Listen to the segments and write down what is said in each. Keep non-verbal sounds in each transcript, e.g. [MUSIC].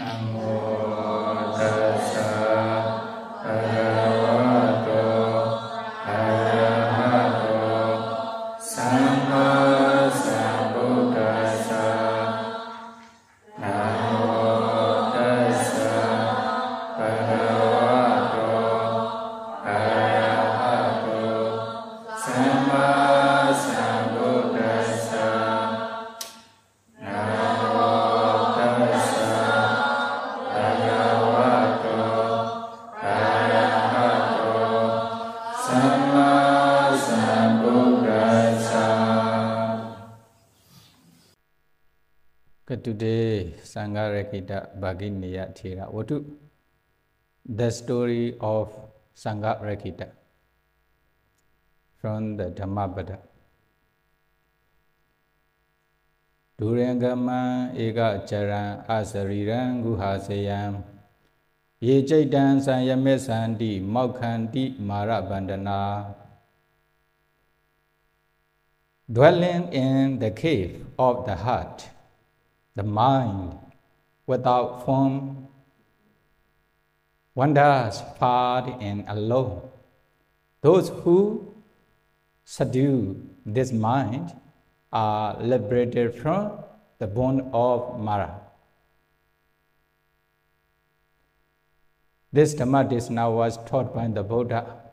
And. Today Sangharakita Bhaginiya Thera Vatu the story of Sangharakita from the Dhammapada Durangama Eka Charan Asariran Guhasayam Ye Chaitan Sanyamesandi Maukhanti Marabandana Dwelling in the cave of the heart the mind without form wanders far and alone. Those who subdue this mind are liberated from the bond of Mara. This Dhammadesana was taught by the Buddha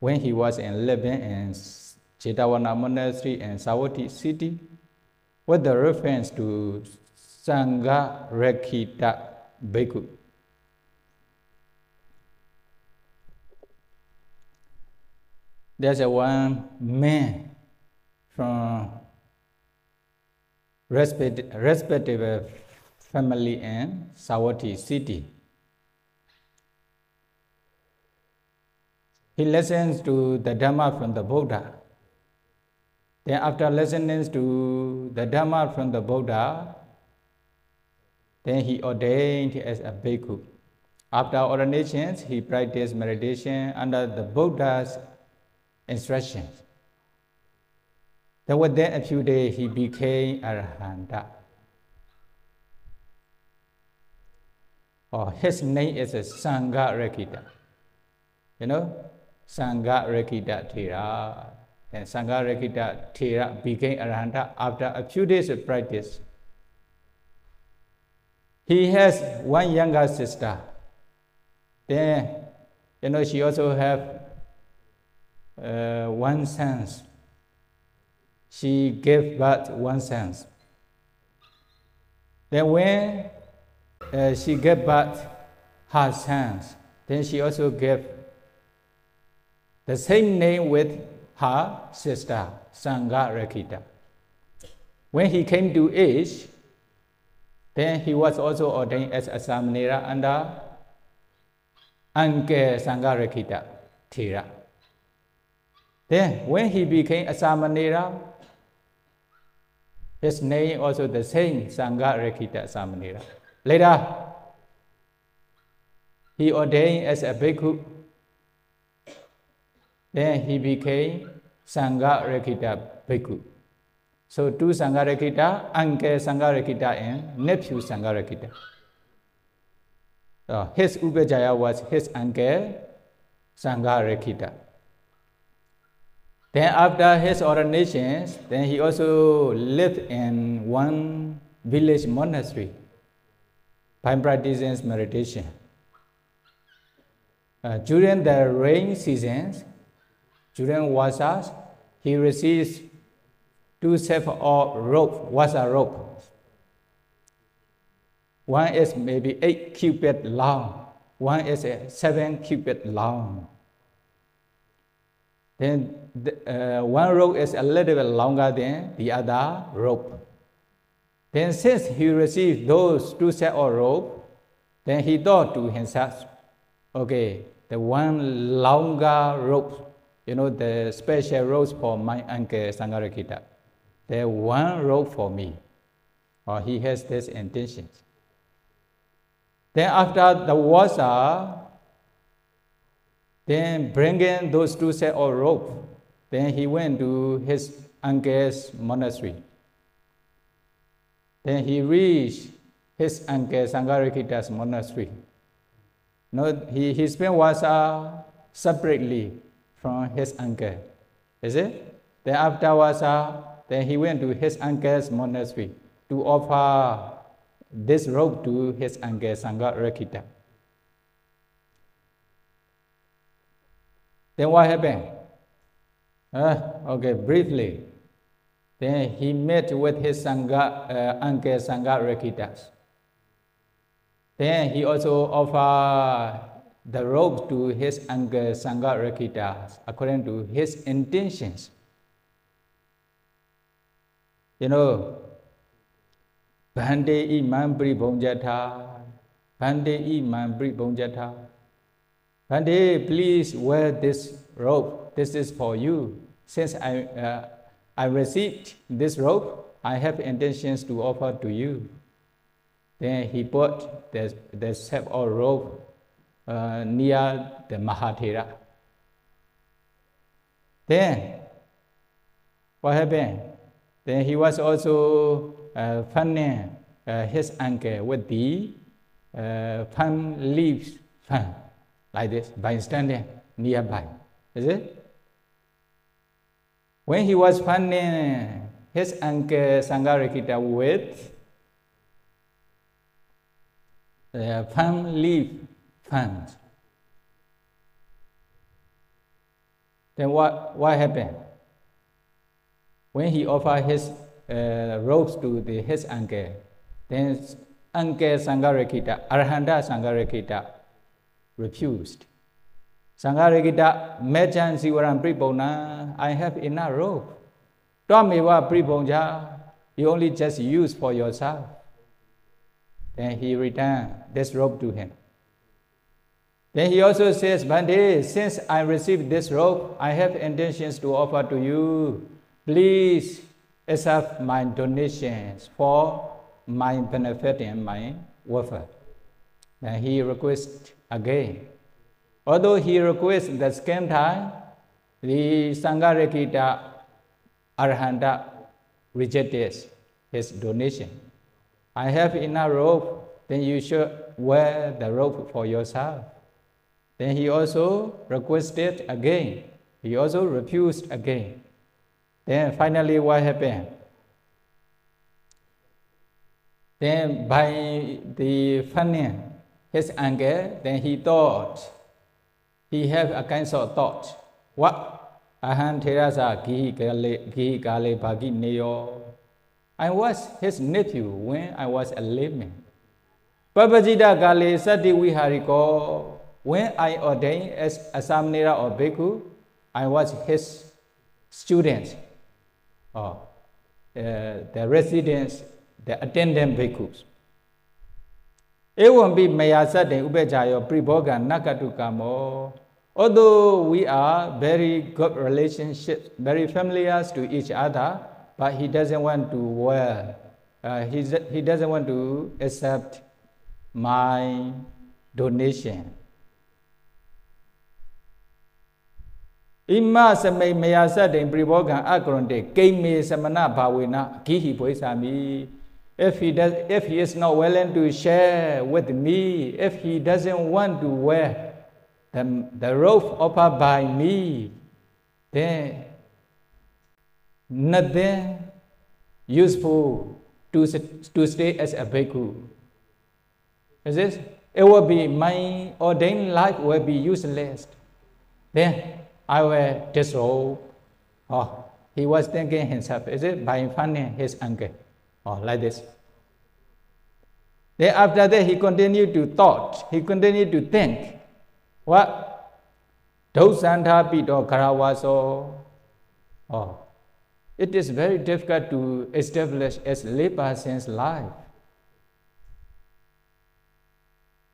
when he was in living in Jetavana Monastery in Savatthi city with the reference to Sangha Rakhita Bhikkhu. There's a one man from respect, respective family in Savatthi city. He listens to the Dhamma from the Buddha. Then after listening to the Dhamma from the Buddha, then he ordained as a bhikkhu. After ordinations, he practiced meditation under the Buddha's instructions. Then within a few days, he became Arahanta. Or oh, his name is Sangha Rakita. You know, Sangha Rakita Thera. And Sangha Rakita Thera became Arahanta after a few days of practice. He has one younger sister. Then, you know, she also have uh, one son. She gave birth one son. Then when uh, she gave birth her son, then she also gave the same name with her sister, Sangha Rakita. When he came to age, then he was also ordained as a Samanera under Anke Sangharakkhita Thera. Then when he became a Samanera, his name also the same Sangharakkhita Samanera. Later, he ordained as a bhikkhu. Then he became Sangharakkhita bhikkhu. So two Sangharakkhita, Anke Sangharakkhita and nephew Sangharakkhita. So his Upajaya was his uncle Sangharakkhita. Then after his ordination, then he also lived in one village monastery by practicing meditation. Uh, during the rain seasons, during wasas, he receives two sets of rope. What's a rope? One is maybe eight cubit long. One is seven cubit long. Then the, uh, one rope is a little bit longer than the other rope. Then since he received those two sets of rope, then he thought to himself, okay, the one longer rope, you know, the special rope for my uncle Sangharakkhita. There one rope for me. Or he has this intention. Then after the water, then bringing those two set of rope, then he went to his uncle's monastery. Then he reached his uncle Sangharakkhita's monastery. No, he, he spent Vasa separately from his uncle. Is it? Then after Vasa, then he went to his uncle's monastery to offer this robe to his uncle Sangharakkhita. Then what happened? Uh, okay, briefly. Then he met with his Sangha, uh, uncle Sangharakkhitas. Then he also offered the robe to his uncle Sangharakkhitas according to his intentions. You know, Bhante Iman Pri Bhonjatha, Bhante Iman Pri Bhonjatha. Bhante, please wear this robe. This is for you. Since I, uh, I received this robe, I have intentions to offer to you. Then he put the, the set or robe uh, near the Mahathera. Then, what happened? Then he was also uh, uh, his uncle with the uh, palm leaves fan, like this, by standing nearby. Is it? When he was fanning his uncle Sangharakkhita with uh, fan leaf fans, then what, what happened? When he offered his uh, robes to the, his uncle, then uncle Sangharakkhita, Arhanta Sangharakkhita, refused. Sangharakkhita, Mechan Siwaram Pripona, I have enough rope. Twamewa Priponja, you only just use for yourself. Then he returned this robe to him. Then he also says, Bhante, since I received this robe, I have intentions to offer to you. Please accept my donations for my benefit and my welfare. Then he requests again. Although he requests the second time, the Sangharakkhita Arhanta rejected his donation. I have enough rope, then you should wear the rope for yourself. Then he also requested again. He also refused again. Then finally, what happened? Then by the funding, his anger, then he thought he have a kind of thought. What? Ahan Terasa Gihi Gale Bhagi Neo. I was his nephew when I was a layman. Babajita Gale Sati Vihariko. When I ordained as a Samnera or Bhikkhu, I was his student uh, the residents, the attendant bhikkhus. Evambi mayasatin upechayo pribhoga nakatu kamo. Although we are very good relationships, very familiar to each other, but he doesn't want to wear. Uh, he doesn't want to accept my donation. ဣမစမိတ်မယာစတေပရိဘောဂံအကရွန်တေကိမေသမနဘာဝေနဂိဟိဘွေစာမိ if he does if he is not willing to share with me if he doesn't want to wear the, the robe offered by me then nothing useful to, to stay as a bhikkhu is this it will be my ordained life will be useless then i will disrobe oh he was thinking himself is it by finding his uncle or like this. Then after that, he continued to thought, he continued to think. What? Dosanta pito karavaso. Oh, it is very difficult to establish as lay person's life.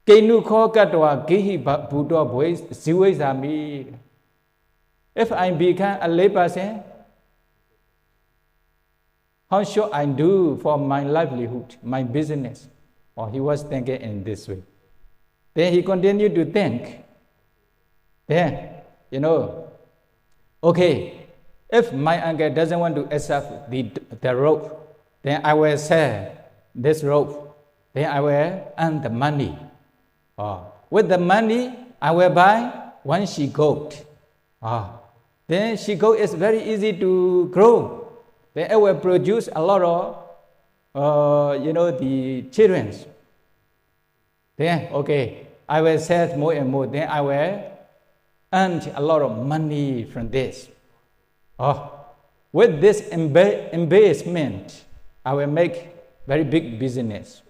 Kenu kho katwa gehi buddha boy ziwezami. If I become a lay person, how should I do for my livelihood, my business? Or he was thinking in this way. Then he continued to think. Then, you know, okay, if my uncle doesn't want to accept the, the rope, then I will sell this rope then I will earn the money. Oh, with the money, I will buy one she goat. Oh, then she goat is very easy to grow. Then it will produce a lot of, uh, you know, the children. Then, okay, I will sell more and more. Then I will earn a lot of money from this. Oh, with this embarrassment, I will make very big business.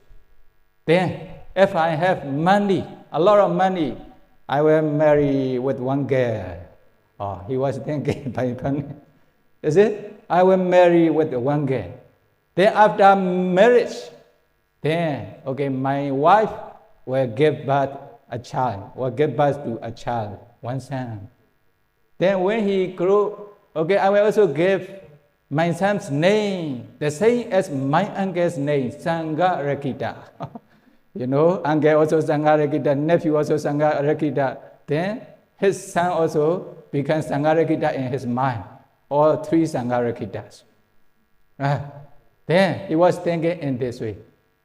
Then, if I have money, a lot of money, I will marry with one girl. Oh, he was thinking [LAUGHS] by Is it? I will marry with one girl. Then after marriage, then okay, my wife will give birth a child, will give birth to a child, one son. Then when he grew, okay, I will also give my son's name, the same as my uncle's name, Sangharakkhita. [LAUGHS] you know, uncle also Sangharakkhita, nephew also Sangharakkhita. Then his son also becomes Sangharakkhita in his mind. All three Sangharakkhitas. Uh, then he was thinking in this way.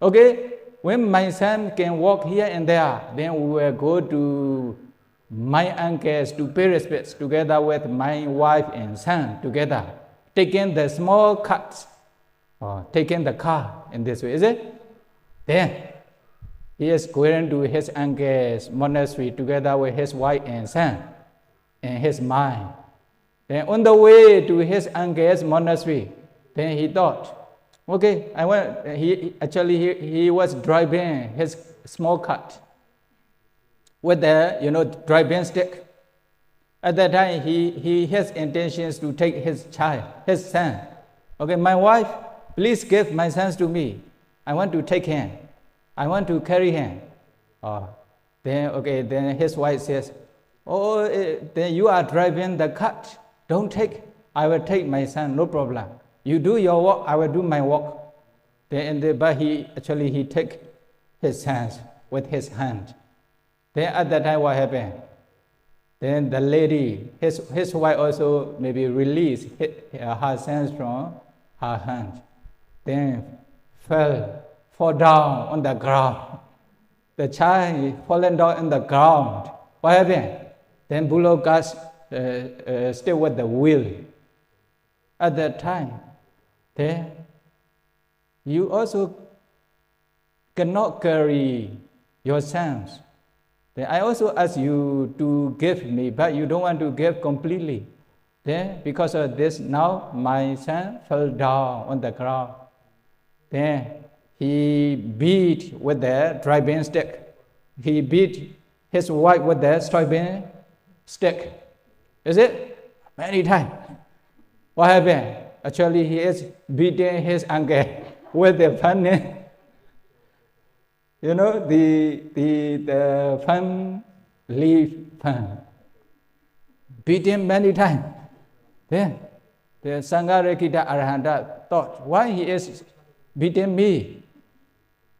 Okay, when my son can walk here and there, then we will go to my uncle's to pay respects together with my wife and son together taking the small cuts or taking the car in this way, is it? Then he is going to his uncle's monastery together with his wife and son in his mind. Then on the way to his uncle's monastery, then he thought, okay, I want, he actually he, he was driving his small cart with the, you know, driving stick. At that time, he, he has intentions to take his child, his son. Okay, my wife, please give my sons to me. I want to take him. I want to carry him. Oh, then, okay, then his wife says, Oh, eh, then you are driving the cart. Don't take. I will take my son, no problem. You do your work, I will do my work. Then, the, but he actually he take his sons with his hand. Then at that time, what happened? Then the lady, his, his wife also maybe released her hands from her hand. Then fell, fall down on the ground. The child fallen down on the ground. What happened? Then Bulo got uh, uh, still with the will. At that time, then you also cannot carry your sons then I also ask you to give me, but you don't want to give completely. Then because of this, now my son fell down on the ground. Then he beat with the driving stick. He beat his wife with the driving stick. Is it? Many times. What happened? Actually, he is beating his uncle [LAUGHS] with the funny eh? you know, the, the, the fan leaf fan. Beat him many times. Then the Sangharakkhita Arahanta thought, why he is beating me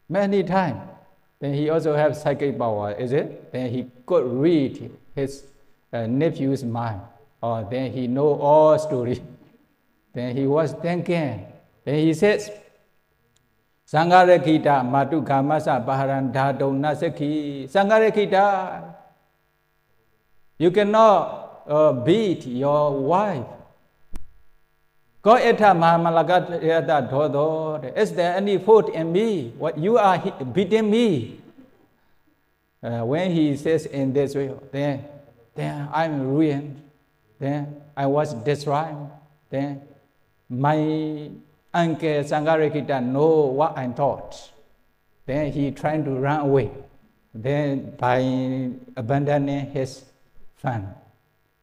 many times? Then he also have psychic power, is it? Then he could read his nephew's mind, or then he know all story. Then he was thinking. Then he says, Sangharakkhita matu kamasa baharan dhadau nasaki. Sangharakkhita, you cannot uh, beat your wife. Ko etha mahamalagat yata. Is there any fault in me? What you are beating me? Uh, when he says in this way, then, then I'm ruined. Then I was destroyed. Then my Uncle Sangharakkhita know what I thought. Then he trying to run away. Then by abandoning his fun.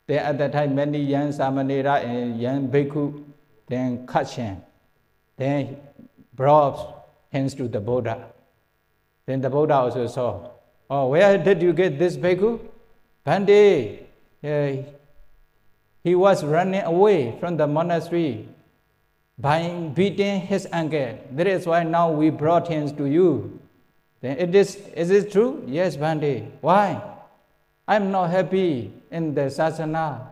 Then at that time many young Samanera and young Bhikkhu then cut him. Then brought hands to the Buddha. Then the Buddha also saw, oh, where did you get this Bhikkhu? Bhante, uh, he was running away from the monastery by beating his ankle. That is why now we brought him to you. Then it is, is it true? Yes, Bhante. Why? I'm not happy in the sasana.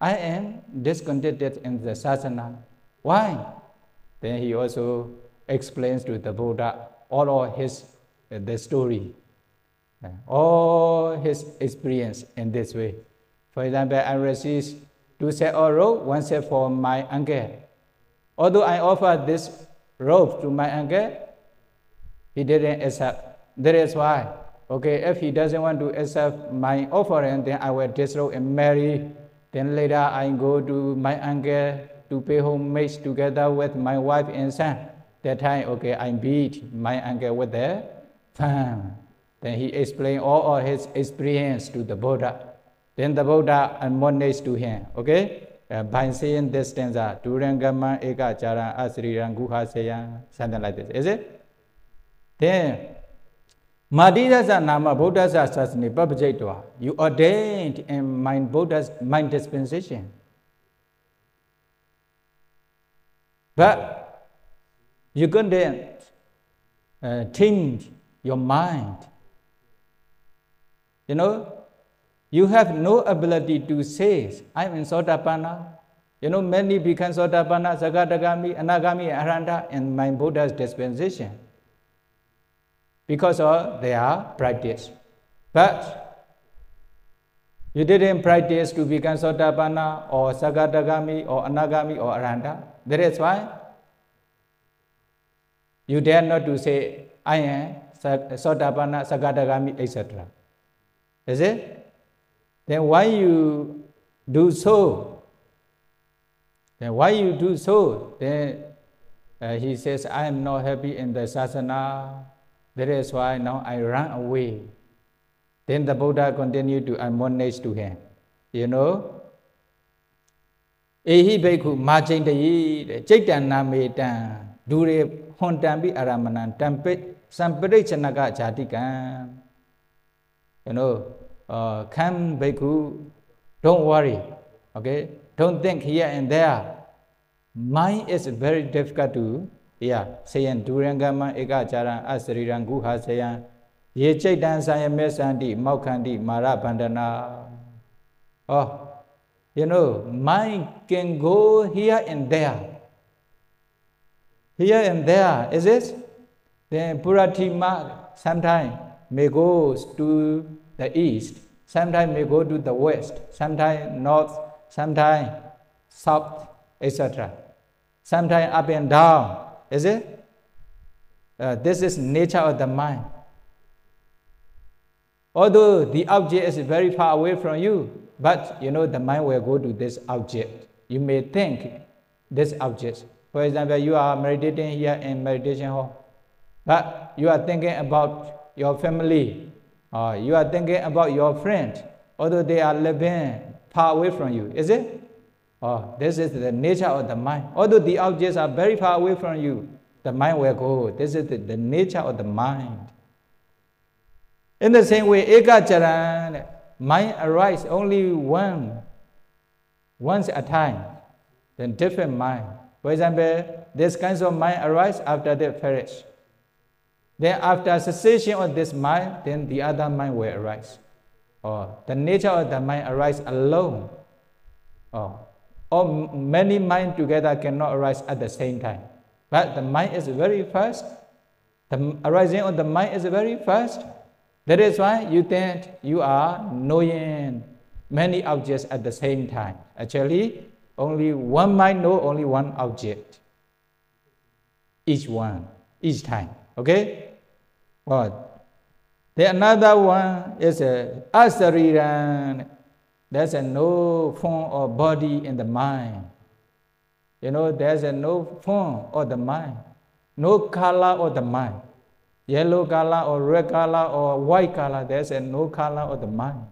I am discontented in the sasana. Why? Then he also explains to the Buddha all of his the story, all his experience in this way. For example, I received two set of oh, rope, one set for my uncle. Although I offered this rope to my uncle, he didn't accept. That is why, okay, if he doesn't want to accept my offering, then I will disrobe and marry. Then later I go to my uncle to pay homage together with my wife and son. That time, okay, I beat my uncle with the fan. Then he explained all of his experience to the Buddha. Then the Buddha admonished to him, okay? Uh, by saying this stanza, Durangama Eka Charan Asri Ranguha Seya, something like this. Is it? Then, Madhidasa Nama Buddhasa Sasani Papajaitwa, you ordained in my Buddha's mind dispensation. But you couldn't uh, change your mind. You know, you have no ability to say, I'm in Sotapanna. You know, many become Sotapanna, Sagadagami, Anagami, Aranda in my Buddha's dispensation because of their practice. But you didn't practice to become Sotapanna or Sagadagami or Anagami or Aranda. That is why you dare not to say, I am Sotapanna, Sagadagami, etc. Is it? then why you do so? Then why you do so? Then uh, he says, I am not happy in the sasana. That is why now I run away. Then the Buddha continued to admonish to him. You know, အေဟိဘိက္ခုမာချိန်တည်းတဲ့စိတ်တဏနာမေတံဒူရေဟွန်တံပိအာရမဏံတံပိစံပရိစ္ဆနကဇာတိကံ you know uh, come bhikkhu, don't worry, okay? Don't think here and there. Mind is very difficult to, yeah, say in Durangama Ekacharan Asariran Guha Sayan, Ye Chaitan Sayame Sandi, Maukandi, Mara Bandana. Oh, you know, mind can go here and there. Here and there, is it? Then Puratima sometimes may go to the east, sometimes may go to the west, sometimes north, sometimes south, etc. Sometimes up and down, is it? Uh, this is nature of the mind. Although the object is very far away from you, but you know the mind will go to this object. You may think this object. For example, you are meditating here in meditation hall, but you are thinking about your family, uh, you are thinking about your friend, although they are living far away from you, is it? Oh, this is the nature of the mind. Although the objects are very far away from you, the mind will go. This is the, the nature of the mind. In the same way, ekacharan, mind arises only one, once a time, then different mind. For example, this kinds of mind arise after they perish. Then after cessation of this mind, then the other mind will arise. Or the nature of the mind arise alone. Or, or many minds together cannot arise at the same time. But the mind is very fast. The arising of the mind is very fast. That is why you think you are knowing many objects at the same time. Actually, only one mind know only one object. Each one, each time. Okay? What? The another one is a asariran. There's a no form or body in the mind. You know, there's a no form of the mind, no color of the mind. Yellow color or red color or white color, there's a no color of the mind.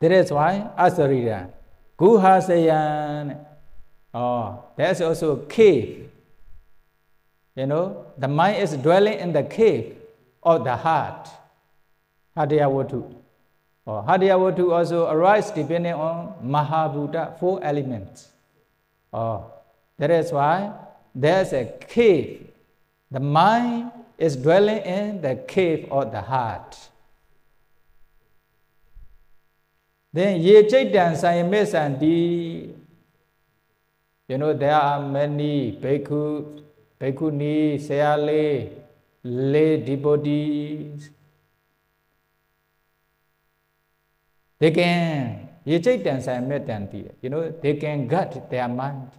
That is why asariran. Guhasayan. Oh, there's also cave you know, the mind is dwelling in the cave of the heart. Hadiyawatu. Or Hadiyawatu also arises depending on Mahabhuta, four elements. Oh, that is why there's a cave. The mind is dwelling in the cave of the heart. Then ye chaitan sayamesandi. You know, there are many bhikkhus ဘိက္ခုနီဆရာလေး lay devotees. They can, you know, they can gut their mind.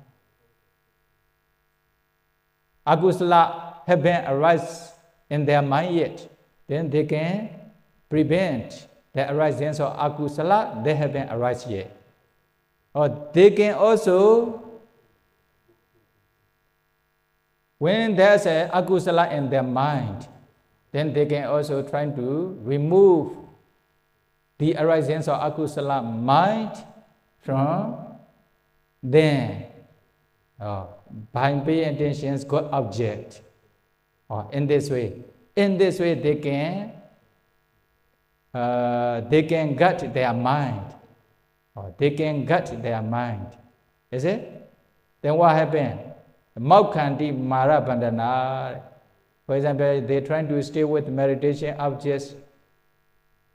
Agusala haven't arise in their mind yet, then they can prevent the arising of akusala, they haven't arise yet. Or they can also When there's a akusala in their mind, then they can also try to remove the arisings of akusala mind from them uh, by paying attention to God object. Or uh, in this way, in this way they can uh, they can gut their mind. Or uh, they can gut their mind. Is it? Then what happened? Maukhanti Mara Bandhana. For example, they're trying to stay with meditation objects.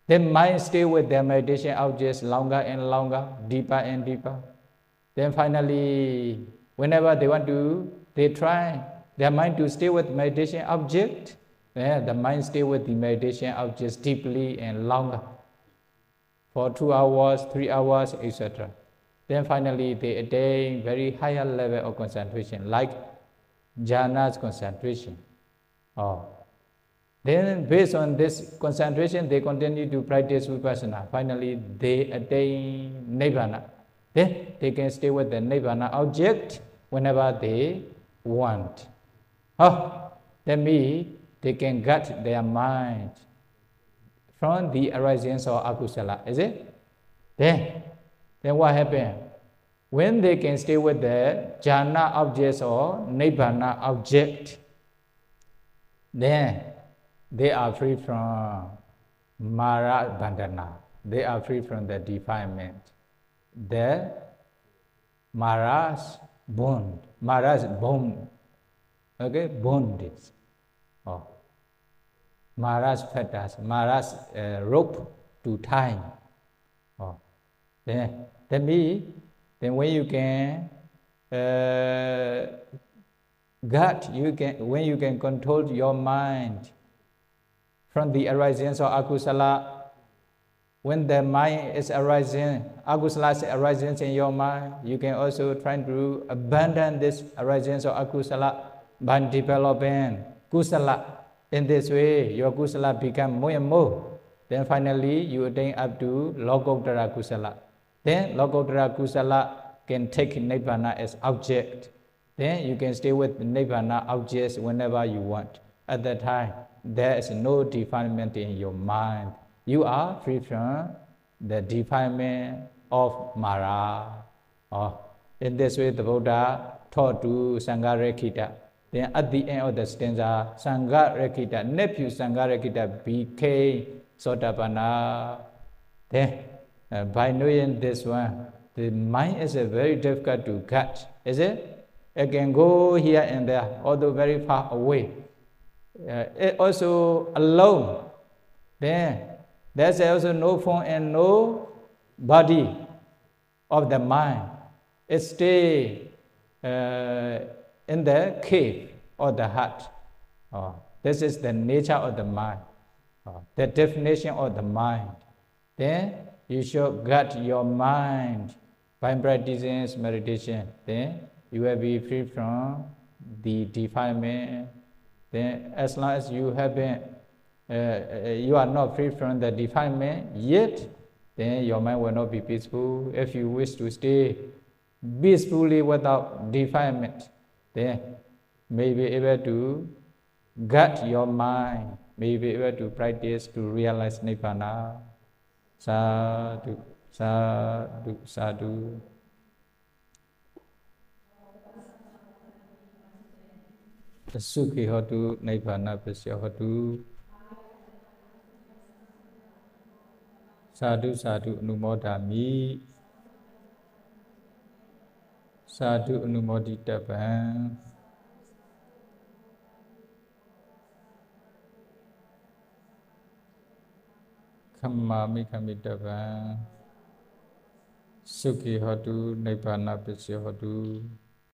Their mind stay with their meditation objects longer and longer, deeper and deeper. Then finally, whenever they want to, they try their mind to stay with meditation object. Yeah, the mind stay with the meditation objects deeply and longer. For two hours, three hours, etc. Then finally, they attain very higher level of concentration, like jhana's concentration. Oh. Then, based on this concentration, they continue to practice vipassana. Finally, they attain nibbana. Then they can stay with the nibbana object whenever they want. Oh, that means they can gut their mind from the arisings of akusala. Is it? Then then what happened? When they can stay with the jhana objects or nibbana object, then they are free from mara bandhana. They are free from the defilement. The maras bond, maras bond, okay, bondage. Oh. Maras fetters, maras uh, rope to tie. Oh. Then, that means, then when you can uh, gut, you can when you can control your mind from the arisings of akusala. When the mind is arising, akusala is arising in your mind, you can also try to abandon this arisings of akusala by developing kusala. In this way, your kusala become more and more. Then finally, you attain up to lokottara kusala. Then Lokottara Kusala can take Nibbana as object. Then you can stay with Nibbana objects whenever you want. At that time, there is no defilement in your mind. You are free from the defilement of Mara. Oh, in this way, the Buddha taught to Sangharekita. Then at the end of the stanza, Sangharekita, nephew Sangharekita became Sotapanna. Then uh, by knowing this one, the mind is a very difficult to catch, is it? It can go here and there, although very far away. Uh, it also alone. Then there's also no form and no body of the mind. It stay uh, in the cave or the heart. Oh, this is the nature of the mind, oh, the definition of the mind. Then you should guard your mind by practicing meditation. Then you will be free from the defilement. Then as long as you have been, uh, uh, you are not free from the defilement yet, then your mind will not be peaceful. If you wish to stay peacefully without defilement, then may be able to guard your mind, may be able to practice to realize Nibbana. သာဓုသာဓုသာဓုသစုခေဟောတုနိဗ္ဗာနပစ္စယဟောတုသာဓုသာဓုအနုမောဒာမိသာဓုအနုမောဒိတပံ ခမာမိခမိတပံสุขีหตุนิพพานปัจจหตุ